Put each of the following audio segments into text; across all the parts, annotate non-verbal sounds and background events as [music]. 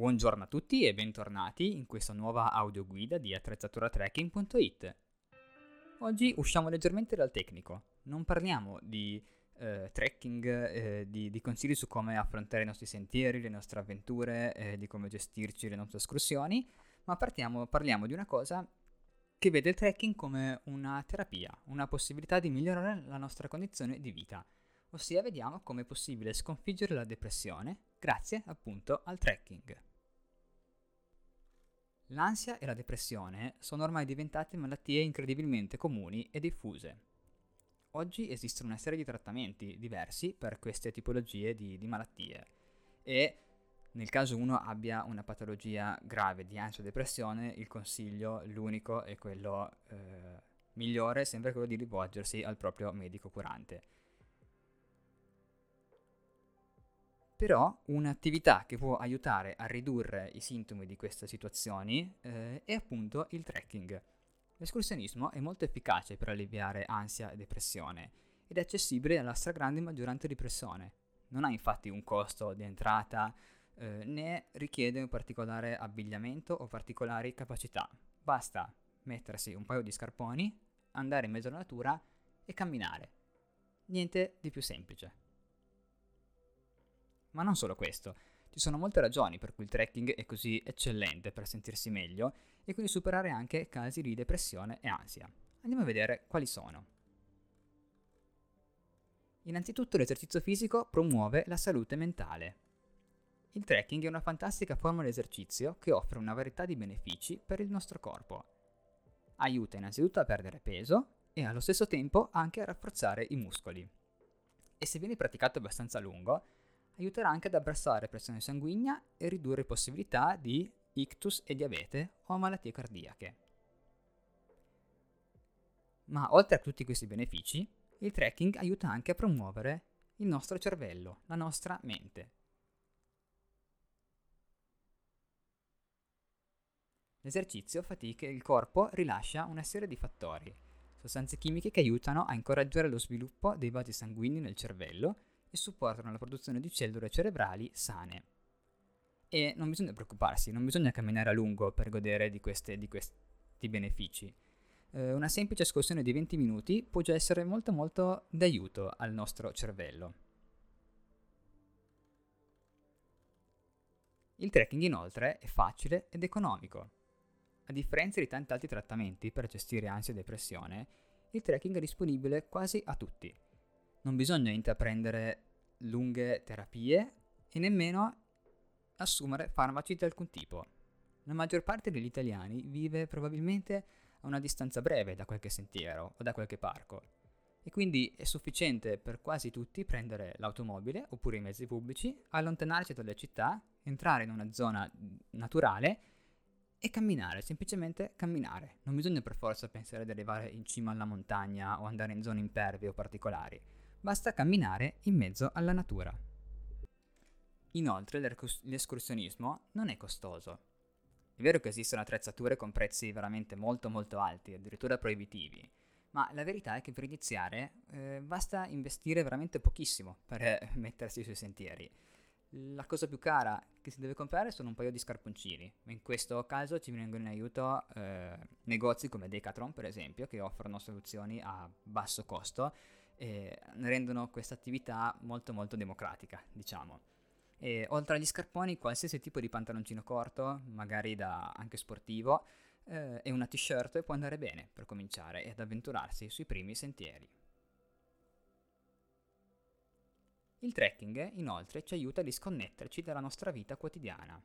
Buongiorno a tutti e bentornati in questa nuova audioguida di attrezzaturatrekking.it. Oggi usciamo leggermente dal tecnico, non parliamo di eh, trekking, eh, di, di, consigli su come affrontare i nostri sentieri, le nostre avventure, eh, di come gestirci le nostre escursioni, ma partiamo, parliamo di una cosa che vede il trekking come una terapia, una possibilità di migliorare la nostra condizione di vita, ossia vediamo come è possibile sconfiggere la depressione grazie appunto al trekking. L'ansia e la depressione sono ormai diventate malattie incredibilmente comuni e diffuse. Oggi esistono una serie di trattamenti diversi per queste tipologie di, di malattie e nel caso uno abbia una patologia grave di ansia o depressione, il consiglio, l'unico e quello eh, migliore è sempre quello di rivolgersi al proprio medico curante. Però un'attività che può aiutare a ridurre i sintomi di queste situazioni eh, è appunto il trekking. L'escursionismo è molto efficace per alleviare ansia e depressione ed è accessibile alla stragrande maggioranza di persone. Non ha infatti un costo di entrata eh, né richiede un particolare abbigliamento o particolari capacità. Basta mettersi un paio di scarponi, andare in mezzo alla natura e camminare. Niente di più semplice. Ma non solo questo, ci sono molte ragioni per cui il trekking è così eccellente per sentirsi meglio e quindi superare anche casi di depressione e ansia. Andiamo a vedere quali sono. Innanzitutto l'esercizio fisico promuove la salute mentale. Il trekking è una fantastica forma di esercizio che offre una varietà di benefici per il nostro corpo. Aiuta innanzitutto a perdere peso e allo stesso tempo anche a rafforzare i muscoli. E se viene praticato abbastanza a lungo, aiuterà anche ad abbassare pressione sanguigna e ridurre possibilità di ictus e diabete o malattie cardiache. Ma oltre a tutti questi benefici, il trekking aiuta anche a promuovere il nostro cervello, la nostra mente. L'esercizio fa sì che il corpo rilascia una serie di fattori, sostanze chimiche che aiutano a incoraggiare lo sviluppo dei vasi sanguigni nel cervello e supportano la produzione di cellule cerebrali sane. E non bisogna preoccuparsi, non bisogna camminare a lungo per godere di, queste, di questi benefici. Eh, una semplice escursione di 20 minuti può già essere molto molto d'aiuto al nostro cervello. Il trekking inoltre è facile ed economico. A differenza di tanti altri trattamenti per gestire ansia e depressione, il trekking è disponibile quasi a tutti non bisogna intraprendere lunghe terapie e nemmeno assumere farmaci di alcun tipo. La maggior parte degli italiani vive probabilmente a una distanza breve da qualche sentiero o da qualche parco e quindi è sufficiente per quasi tutti prendere l'automobile oppure i mezzi pubblici, allontanarsi dalle città, entrare in una zona naturale e camminare, semplicemente camminare. Non bisogna per forza pensare di arrivare in cima alla montagna o andare in zone impervie o particolari basta camminare in mezzo alla natura. Inoltre l'escursionismo non è costoso. È vero che esistono attrezzature con prezzi veramente molto molto alti, addirittura proibitivi, ma la verità è che per iniziare eh, basta investire veramente pochissimo per eh, [laughs] mettersi sui sentieri. La cosa più cara che si deve comprare sono un paio di scarponcini. In questo caso ci vengono in aiuto eh, negozi come Decathlon, per esempio, che offrono soluzioni a basso costo e rendono questa attività molto molto democratica, diciamo. E oltre agli scarponi, qualsiasi tipo di pantaloncino corto, magari da anche sportivo, eh, e una t-shirt può andare bene per cominciare ed avventurarsi sui primi sentieri. Il trekking, inoltre, ci aiuta a disconnetterci dalla nostra vita quotidiana.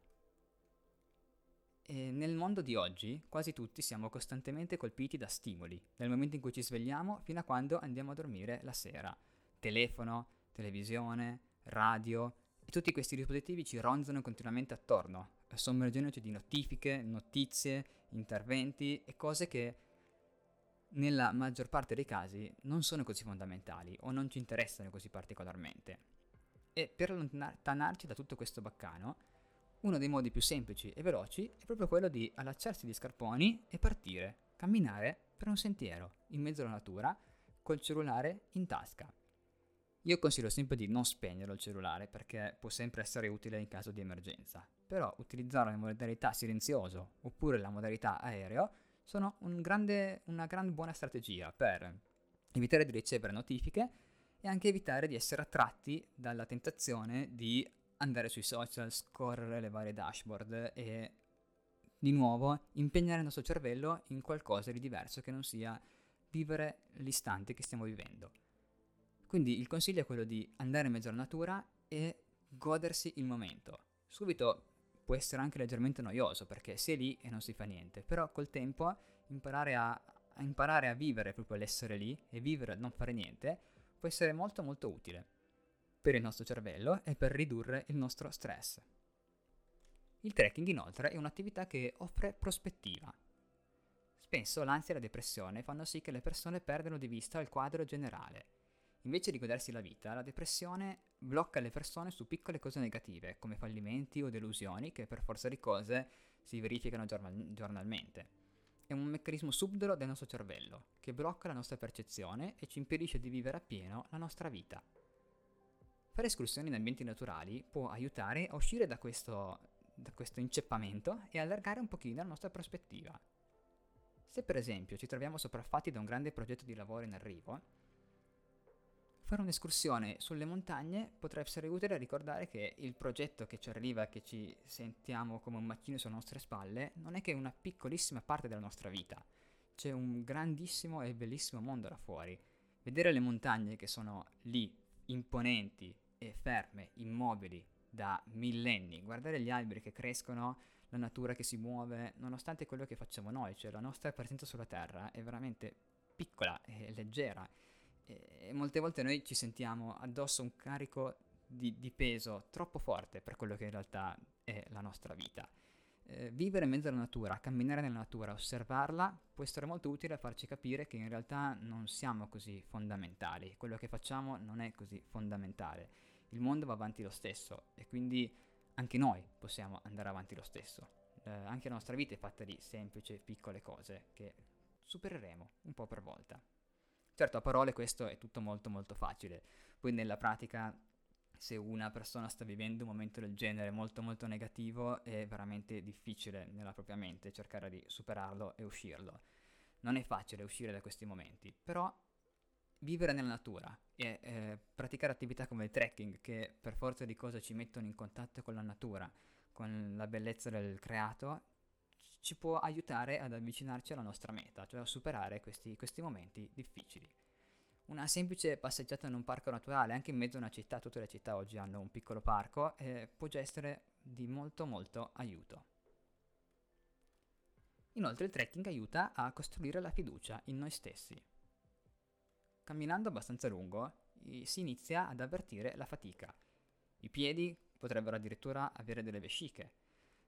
E nel mondo di oggi quasi tutti siamo costantemente colpiti da stimoli, dal momento in cui ci svegliamo fino a quando andiamo a dormire la sera. Telefono, televisione, radio e tutti questi dispositivi ci ronzano continuamente attorno, sommergendoci di notifiche, notizie, interventi e cose che nella maggior parte dei casi non sono così fondamentali o non ci interessano così particolarmente. E per allontanarci da tutto questo baccano, uno dei modi più semplici e veloci è proprio quello di allacciarsi gli scarponi e partire, camminare per un sentiero in mezzo alla natura col cellulare in tasca. Io consiglio sempre di non spegnere il cellulare perché può sempre essere utile in caso di emergenza, però utilizzare la modalità silenzioso oppure la modalità aereo sono un grande, una gran buona strategia per evitare di ricevere notifiche e anche evitare di essere attratti dalla tentazione di andare sui social, scorrere le varie dashboard e di nuovo impegnare il nostro cervello in qualcosa di diverso che non sia vivere l'istante che stiamo vivendo. Quindi il consiglio è quello di andare in mezzo alla natura e godersi il momento. Subito può essere anche leggermente noioso perché si è lì e non si fa niente, però col tempo imparare a, a imparare a vivere proprio l'essere lì e vivere a non fare niente può essere molto molto utile per il nostro cervello e per ridurre il nostro stress. Il trekking inoltre è un'attività che offre prospettiva. Spesso l'ansia e la depressione fanno sì che le persone perdano di vista il quadro generale. Invece di godersi la vita, la depressione blocca le persone su piccole cose negative, come fallimenti o delusioni che per forza di cose si verificano giornal- giornalmente è un meccanismo subdolo del nostro cervello, che blocca la nostra percezione e ci impedisce di vivere appieno la nostra vita. Fare escursioni in ambienti naturali può aiutare a uscire da questo, da questo inceppamento e allargare un pochino la nostra prospettiva. Se per esempio ci troviamo sopraffatti da un grande progetto di lavoro in arrivo, Fare un'escursione sulle montagne potrebbe essere utile a ricordare che il progetto che ci arriva, che ci sentiamo come un macchino sulle nostre spalle, non è che una piccolissima parte della nostra vita. C'è un grandissimo e bellissimo mondo là fuori. Vedere le montagne che sono lì, imponenti e ferme, immobili, da millenni, guardare gli alberi che crescono, la natura che si muove, nonostante quello che facciamo noi, cioè la nostra presenza sulla Terra è veramente piccola e leggera e molte volte noi ci sentiamo addosso un carico di, di, peso troppo forte per quello che in realtà è la nostra vita. Eh, vivere in mezzo alla natura, camminare nella natura, osservarla, può essere molto utile a farci capire che in realtà non siamo così fondamentali, quello che facciamo non è così fondamentale. Il mondo va avanti lo stesso e quindi anche noi possiamo andare avanti lo stesso. Eh, anche la nostra vita è fatta di semplici, piccole cose che supereremo un po' per volta. Certo, a parole questo è tutto molto molto facile, poi nella pratica se una persona sta vivendo un momento del genere molto molto negativo è veramente difficile nella propria mente cercare di superarlo e uscirlo. Non è facile uscire da questi momenti, però vivere nella natura e eh, praticare attività come il trekking che per forza di cose ci mettono in contatto con la natura, con la bellezza del creato, ci può aiutare ad avvicinarci alla nostra meta, cioè a superare questi, questi momenti difficili. Una semplice passeggiata in un parco naturale, anche in mezzo a una città, tutte le città oggi hanno un piccolo parco, eh, può già essere di molto molto aiuto. Inoltre il trekking aiuta a costruire la fiducia in noi stessi. Camminando abbastanza lungo si inizia ad avvertire la fatica. I piedi potrebbero addirittura avere delle vesciche,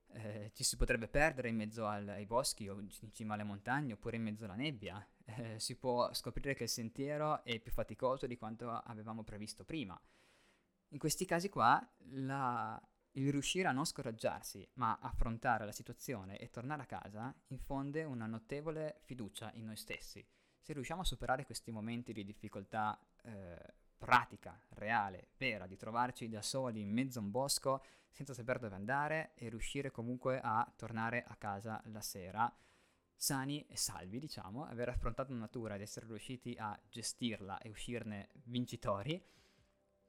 eh, ci si potrebbe perdere in mezzo al, ai boschi o in cima alle montagne oppure in mezzo alla nebbia. Eh, si può scoprire che il sentiero è più faticoso di quanto avevamo previsto prima. In questi casi qua la, il riuscire a non scoraggiarsi, ma affrontare la situazione e tornare a casa infonde una notevole fiducia in noi stessi. Se riusciamo a superare questi momenti di difficoltà eh, pratica, reale, vera, di trovarci da soli in mezzo a un bosco senza sapere dove andare e riuscire comunque a tornare a casa la sera sani e salvi, diciamo, aver affrontato la natura ed essere riusciti a gestirla e uscirne vincitori,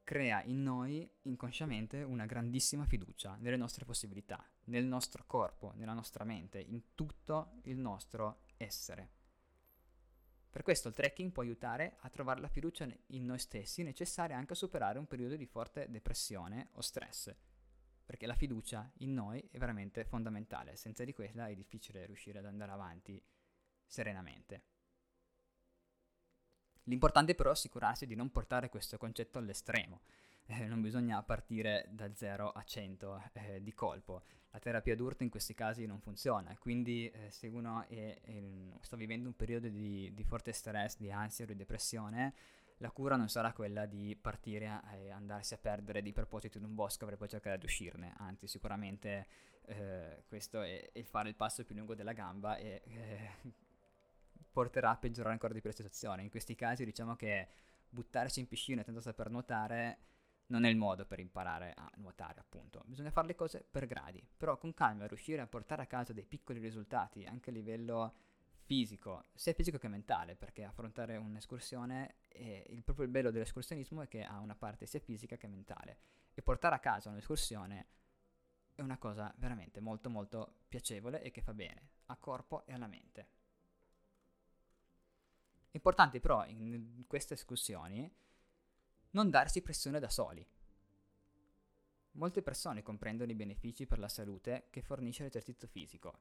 crea in noi inconsciamente una grandissima fiducia nelle nostre possibilità, nel nostro corpo, nella nostra mente, in tutto il nostro essere. Per questo il trekking può aiutare a trovare la fiducia in noi stessi necessaria anche a superare un periodo di forte depressione o stress, perché la fiducia in noi è veramente fondamentale, senza di quella è difficile riuscire ad andare avanti serenamente. L'importante però è assicurarsi di non portare questo concetto all'estremo, eh, non bisogna partire da 0 a 100 eh, di colpo. La terapia d'urto in questi casi non funziona, quindi eh, se uno è, è, sta vivendo un periodo di, di, forte stress, di ansia o di depressione, la cura non sarà quella di partire e andarsi a perdere di proposito in un bosco per poi cercare di uscirne, anzi sicuramente eh, questo è, è fare il passo più lungo della gamba e eh, porterà a peggiorare ancora di più la situazione. In questi casi diciamo che buttarsi in piscina senza saper nuotare non è il modo per imparare a nuotare, appunto. Bisogna fare le cose per gradi, però con calma riuscire a portare a casa dei piccoli risultati anche a livello fisico, sia fisico che mentale, perché affrontare un'escursione, è, il, proprio bello dell'escursionismo è che ha una parte sia fisica che mentale. E portare a casa un'escursione è una cosa veramente molto molto piacevole e che fa bene a corpo e alla mente. Importante però in queste escursioni non darsi pressione da soli. Molte persone comprendono i benefici per la salute che fornisce l'esercizio fisico,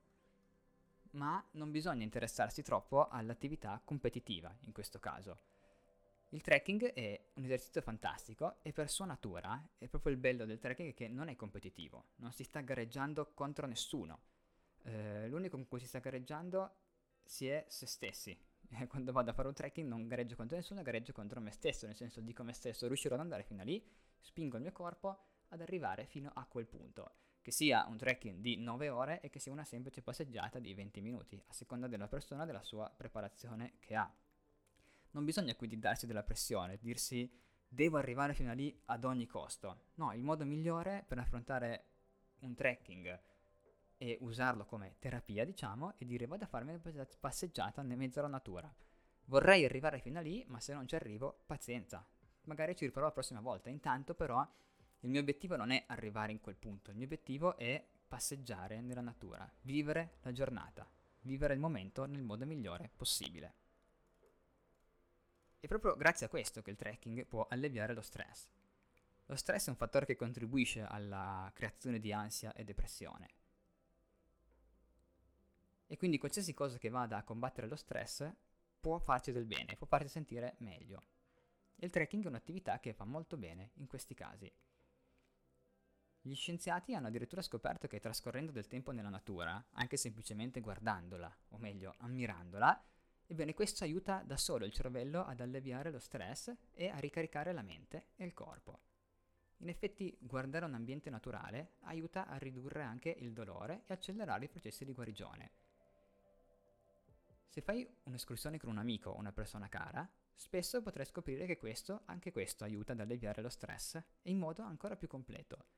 ma non bisogna interessarsi troppo all'attività competitiva in questo caso. Il trekking è un esercizio fantastico e per sua natura è proprio il bello del trekking che non è competitivo, non si sta gareggiando contro nessuno. Eh, l'unico con cui si sta gareggiando si è se stessi, quando vado a fare un trekking non gareggio contro nessuno, gareggio contro me stesso, nel senso dico a me stesso riuscirò ad andare fino a lì, spingo il mio corpo ad arrivare fino a quel punto. Che sia un trekking di 9 ore e che sia una semplice passeggiata di 20 minuti, a seconda della persona e della sua preparazione che ha. Non bisogna quindi darsi della pressione, dirsi devo arrivare fino a lì ad ogni costo. No, il modo migliore per affrontare un trekking e usarlo come terapia, diciamo, e dire vado a farmi una passeggiata nel mezzo alla natura. Vorrei arrivare fino a lì, ma se non ci arrivo, pazienza. Magari ci riprovo la prossima volta. Intanto però il mio obiettivo non è arrivare in quel punto, il mio obiettivo è passeggiare nella natura, vivere la giornata, vivere il momento nel modo migliore possibile. È proprio grazie a questo che il trekking può alleviare lo stress. Lo stress è un fattore che contribuisce alla creazione di ansia e depressione e quindi qualsiasi cosa che vada a combattere lo stress può farci del bene, può farci sentire meglio. Il trekking è un'attività che fa molto bene in questi casi. Gli scienziati hanno addirittura scoperto che trascorrendo del tempo nella natura, anche semplicemente guardandola, o meglio ammirandola, ebbene questo aiuta da solo il cervello ad alleviare lo stress e a ricaricare la mente e il corpo. In effetti guardare un ambiente naturale aiuta a ridurre anche il dolore e accelerare i processi di guarigione. Se fai un'escursione con un amico o una persona cara, spesso potrai scoprire che questo, anche questo, aiuta ad alleviare lo stress e in modo ancora più completo.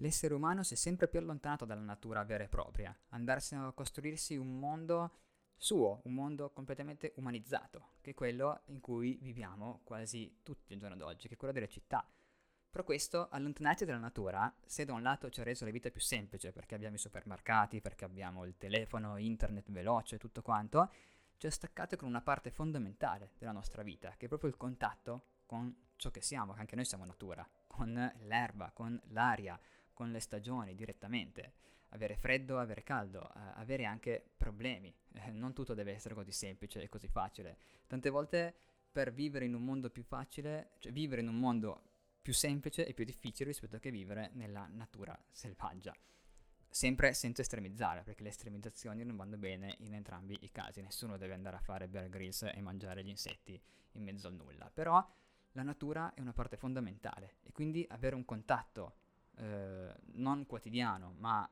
L'essere umano si è sempre più allontanato dalla natura vera e propria, andarsene a costruirsi un mondo suo, un mondo completamente umanizzato, che è quello in cui viviamo quasi tutti il giorno d'oggi, che è quello delle città. Però questo, allontanarsi dalla natura, se da un lato ci ha reso la vita più semplice perché abbiamo i supermercati, perché abbiamo il telefono, internet veloce, tutto quanto, ci ha staccato con una parte fondamentale della nostra vita, che è proprio il contatto con ciò che siamo, che anche noi siamo natura, con l'erba, con l'aria, con le stagioni direttamente. Avere freddo, avere caldo, eh, avere anche problemi. Eh, non tutto deve essere così semplice e così facile. Tante volte per vivere in un mondo più facile, cioè vivere in un mondo più semplice e più difficile rispetto a che vivere nella natura selvaggia. Sempre senza estremizzare, perché le estremizzazioni non vanno bene in entrambi i casi. Nessuno deve andare a fare Bear Grylls e mangiare gli insetti in mezzo al nulla. Però la natura è una parte fondamentale e quindi avere un contatto eh, non quotidiano, ma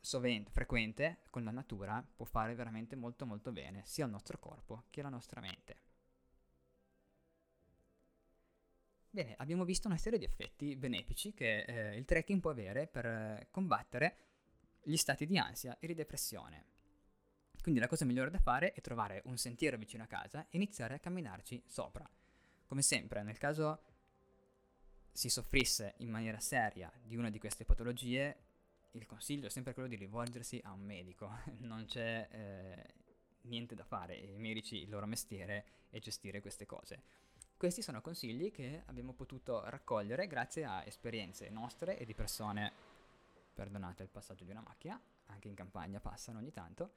sovente, frequente con la natura può fare veramente molto molto bene sia al nostro corpo che alla nostra mente. Bene, abbiamo visto una serie di effetti benefici che eh, il trekking può avere per eh, combattere gli stati di ansia e di depressione. Quindi la cosa migliore da fare è trovare un sentiero vicino a casa e iniziare a camminarci sopra. Come sempre, nel caso si soffrisse in maniera seria di una di queste patologie, il consiglio è sempre quello di rivolgersi a un medico. [laughs] non c'è eh, niente da fare, i medici il loro mestiere è gestire queste cose. Questi sono consigli che abbiamo potuto raccogliere grazie a esperienze nostre e di persone, perdonate il passaggio di una macchina, anche in campagna passano ogni tanto,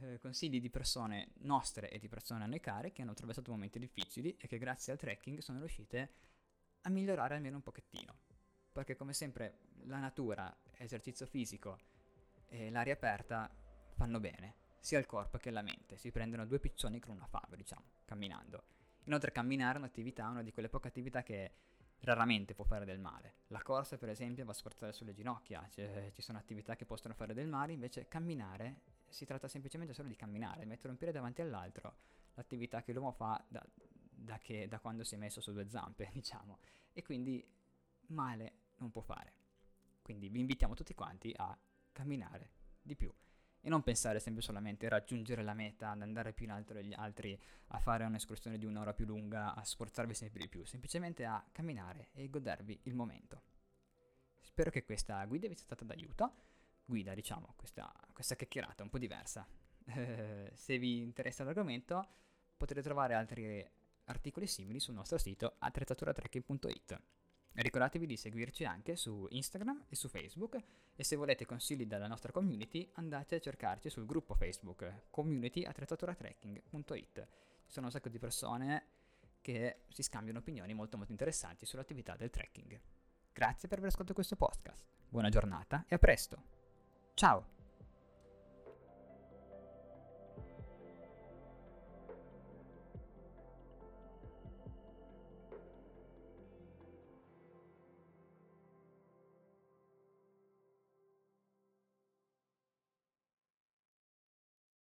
eh, consigli di persone nostre e di persone a noi care che hanno attraversato momenti difficili e che grazie al trekking sono riuscite a migliorare almeno un pochettino. Perché come sempre la natura, esercizio fisico e l'aria aperta fanno bene, sia al corpo che alla mente. Si prendono due piccioni con una fava, diciamo, camminando. Inoltre camminare è un'attività, una di quelle poche attività che raramente può fare del male. La corsa, per esempio, va a sforzare sulle ginocchia, cioè, ci sono attività che possono fare del male, invece camminare si tratta semplicemente solo di camminare, mettere un piede davanti all'altro, l'attività che l'uomo fa da, da, che, da quando si è messo su due zampe, [laughs] diciamo, e quindi male non può fare. Quindi vi invitiamo tutti quanti a camminare di più e non pensare sempre solamente a raggiungere la meta, ad andare più in alto degli altri, a fare un'escursione di un'ora più lunga, a sforzarvi sempre di più, semplicemente a camminare e godervi il momento. Spero che questa guida vi sia stata d'aiuto, guida diciamo, questa, questa chiacchierata un po' diversa. [laughs] se vi interessa l'argomento potete trovare altri articoli simili sul nostro sito attrezzaturatrekking.it. Ricordatevi di seguirci anche su Instagram e su Facebook e se volete consigli dalla nostra community andate a cercarci sul gruppo Facebook community attrezzaturatrekking.it. Ci sono un sacco di persone che si scambiano opinioni molto molto interessanti sull'attività del trekking. Grazie per aver ascoltato questo podcast, buona giornata e a presto! Ciao!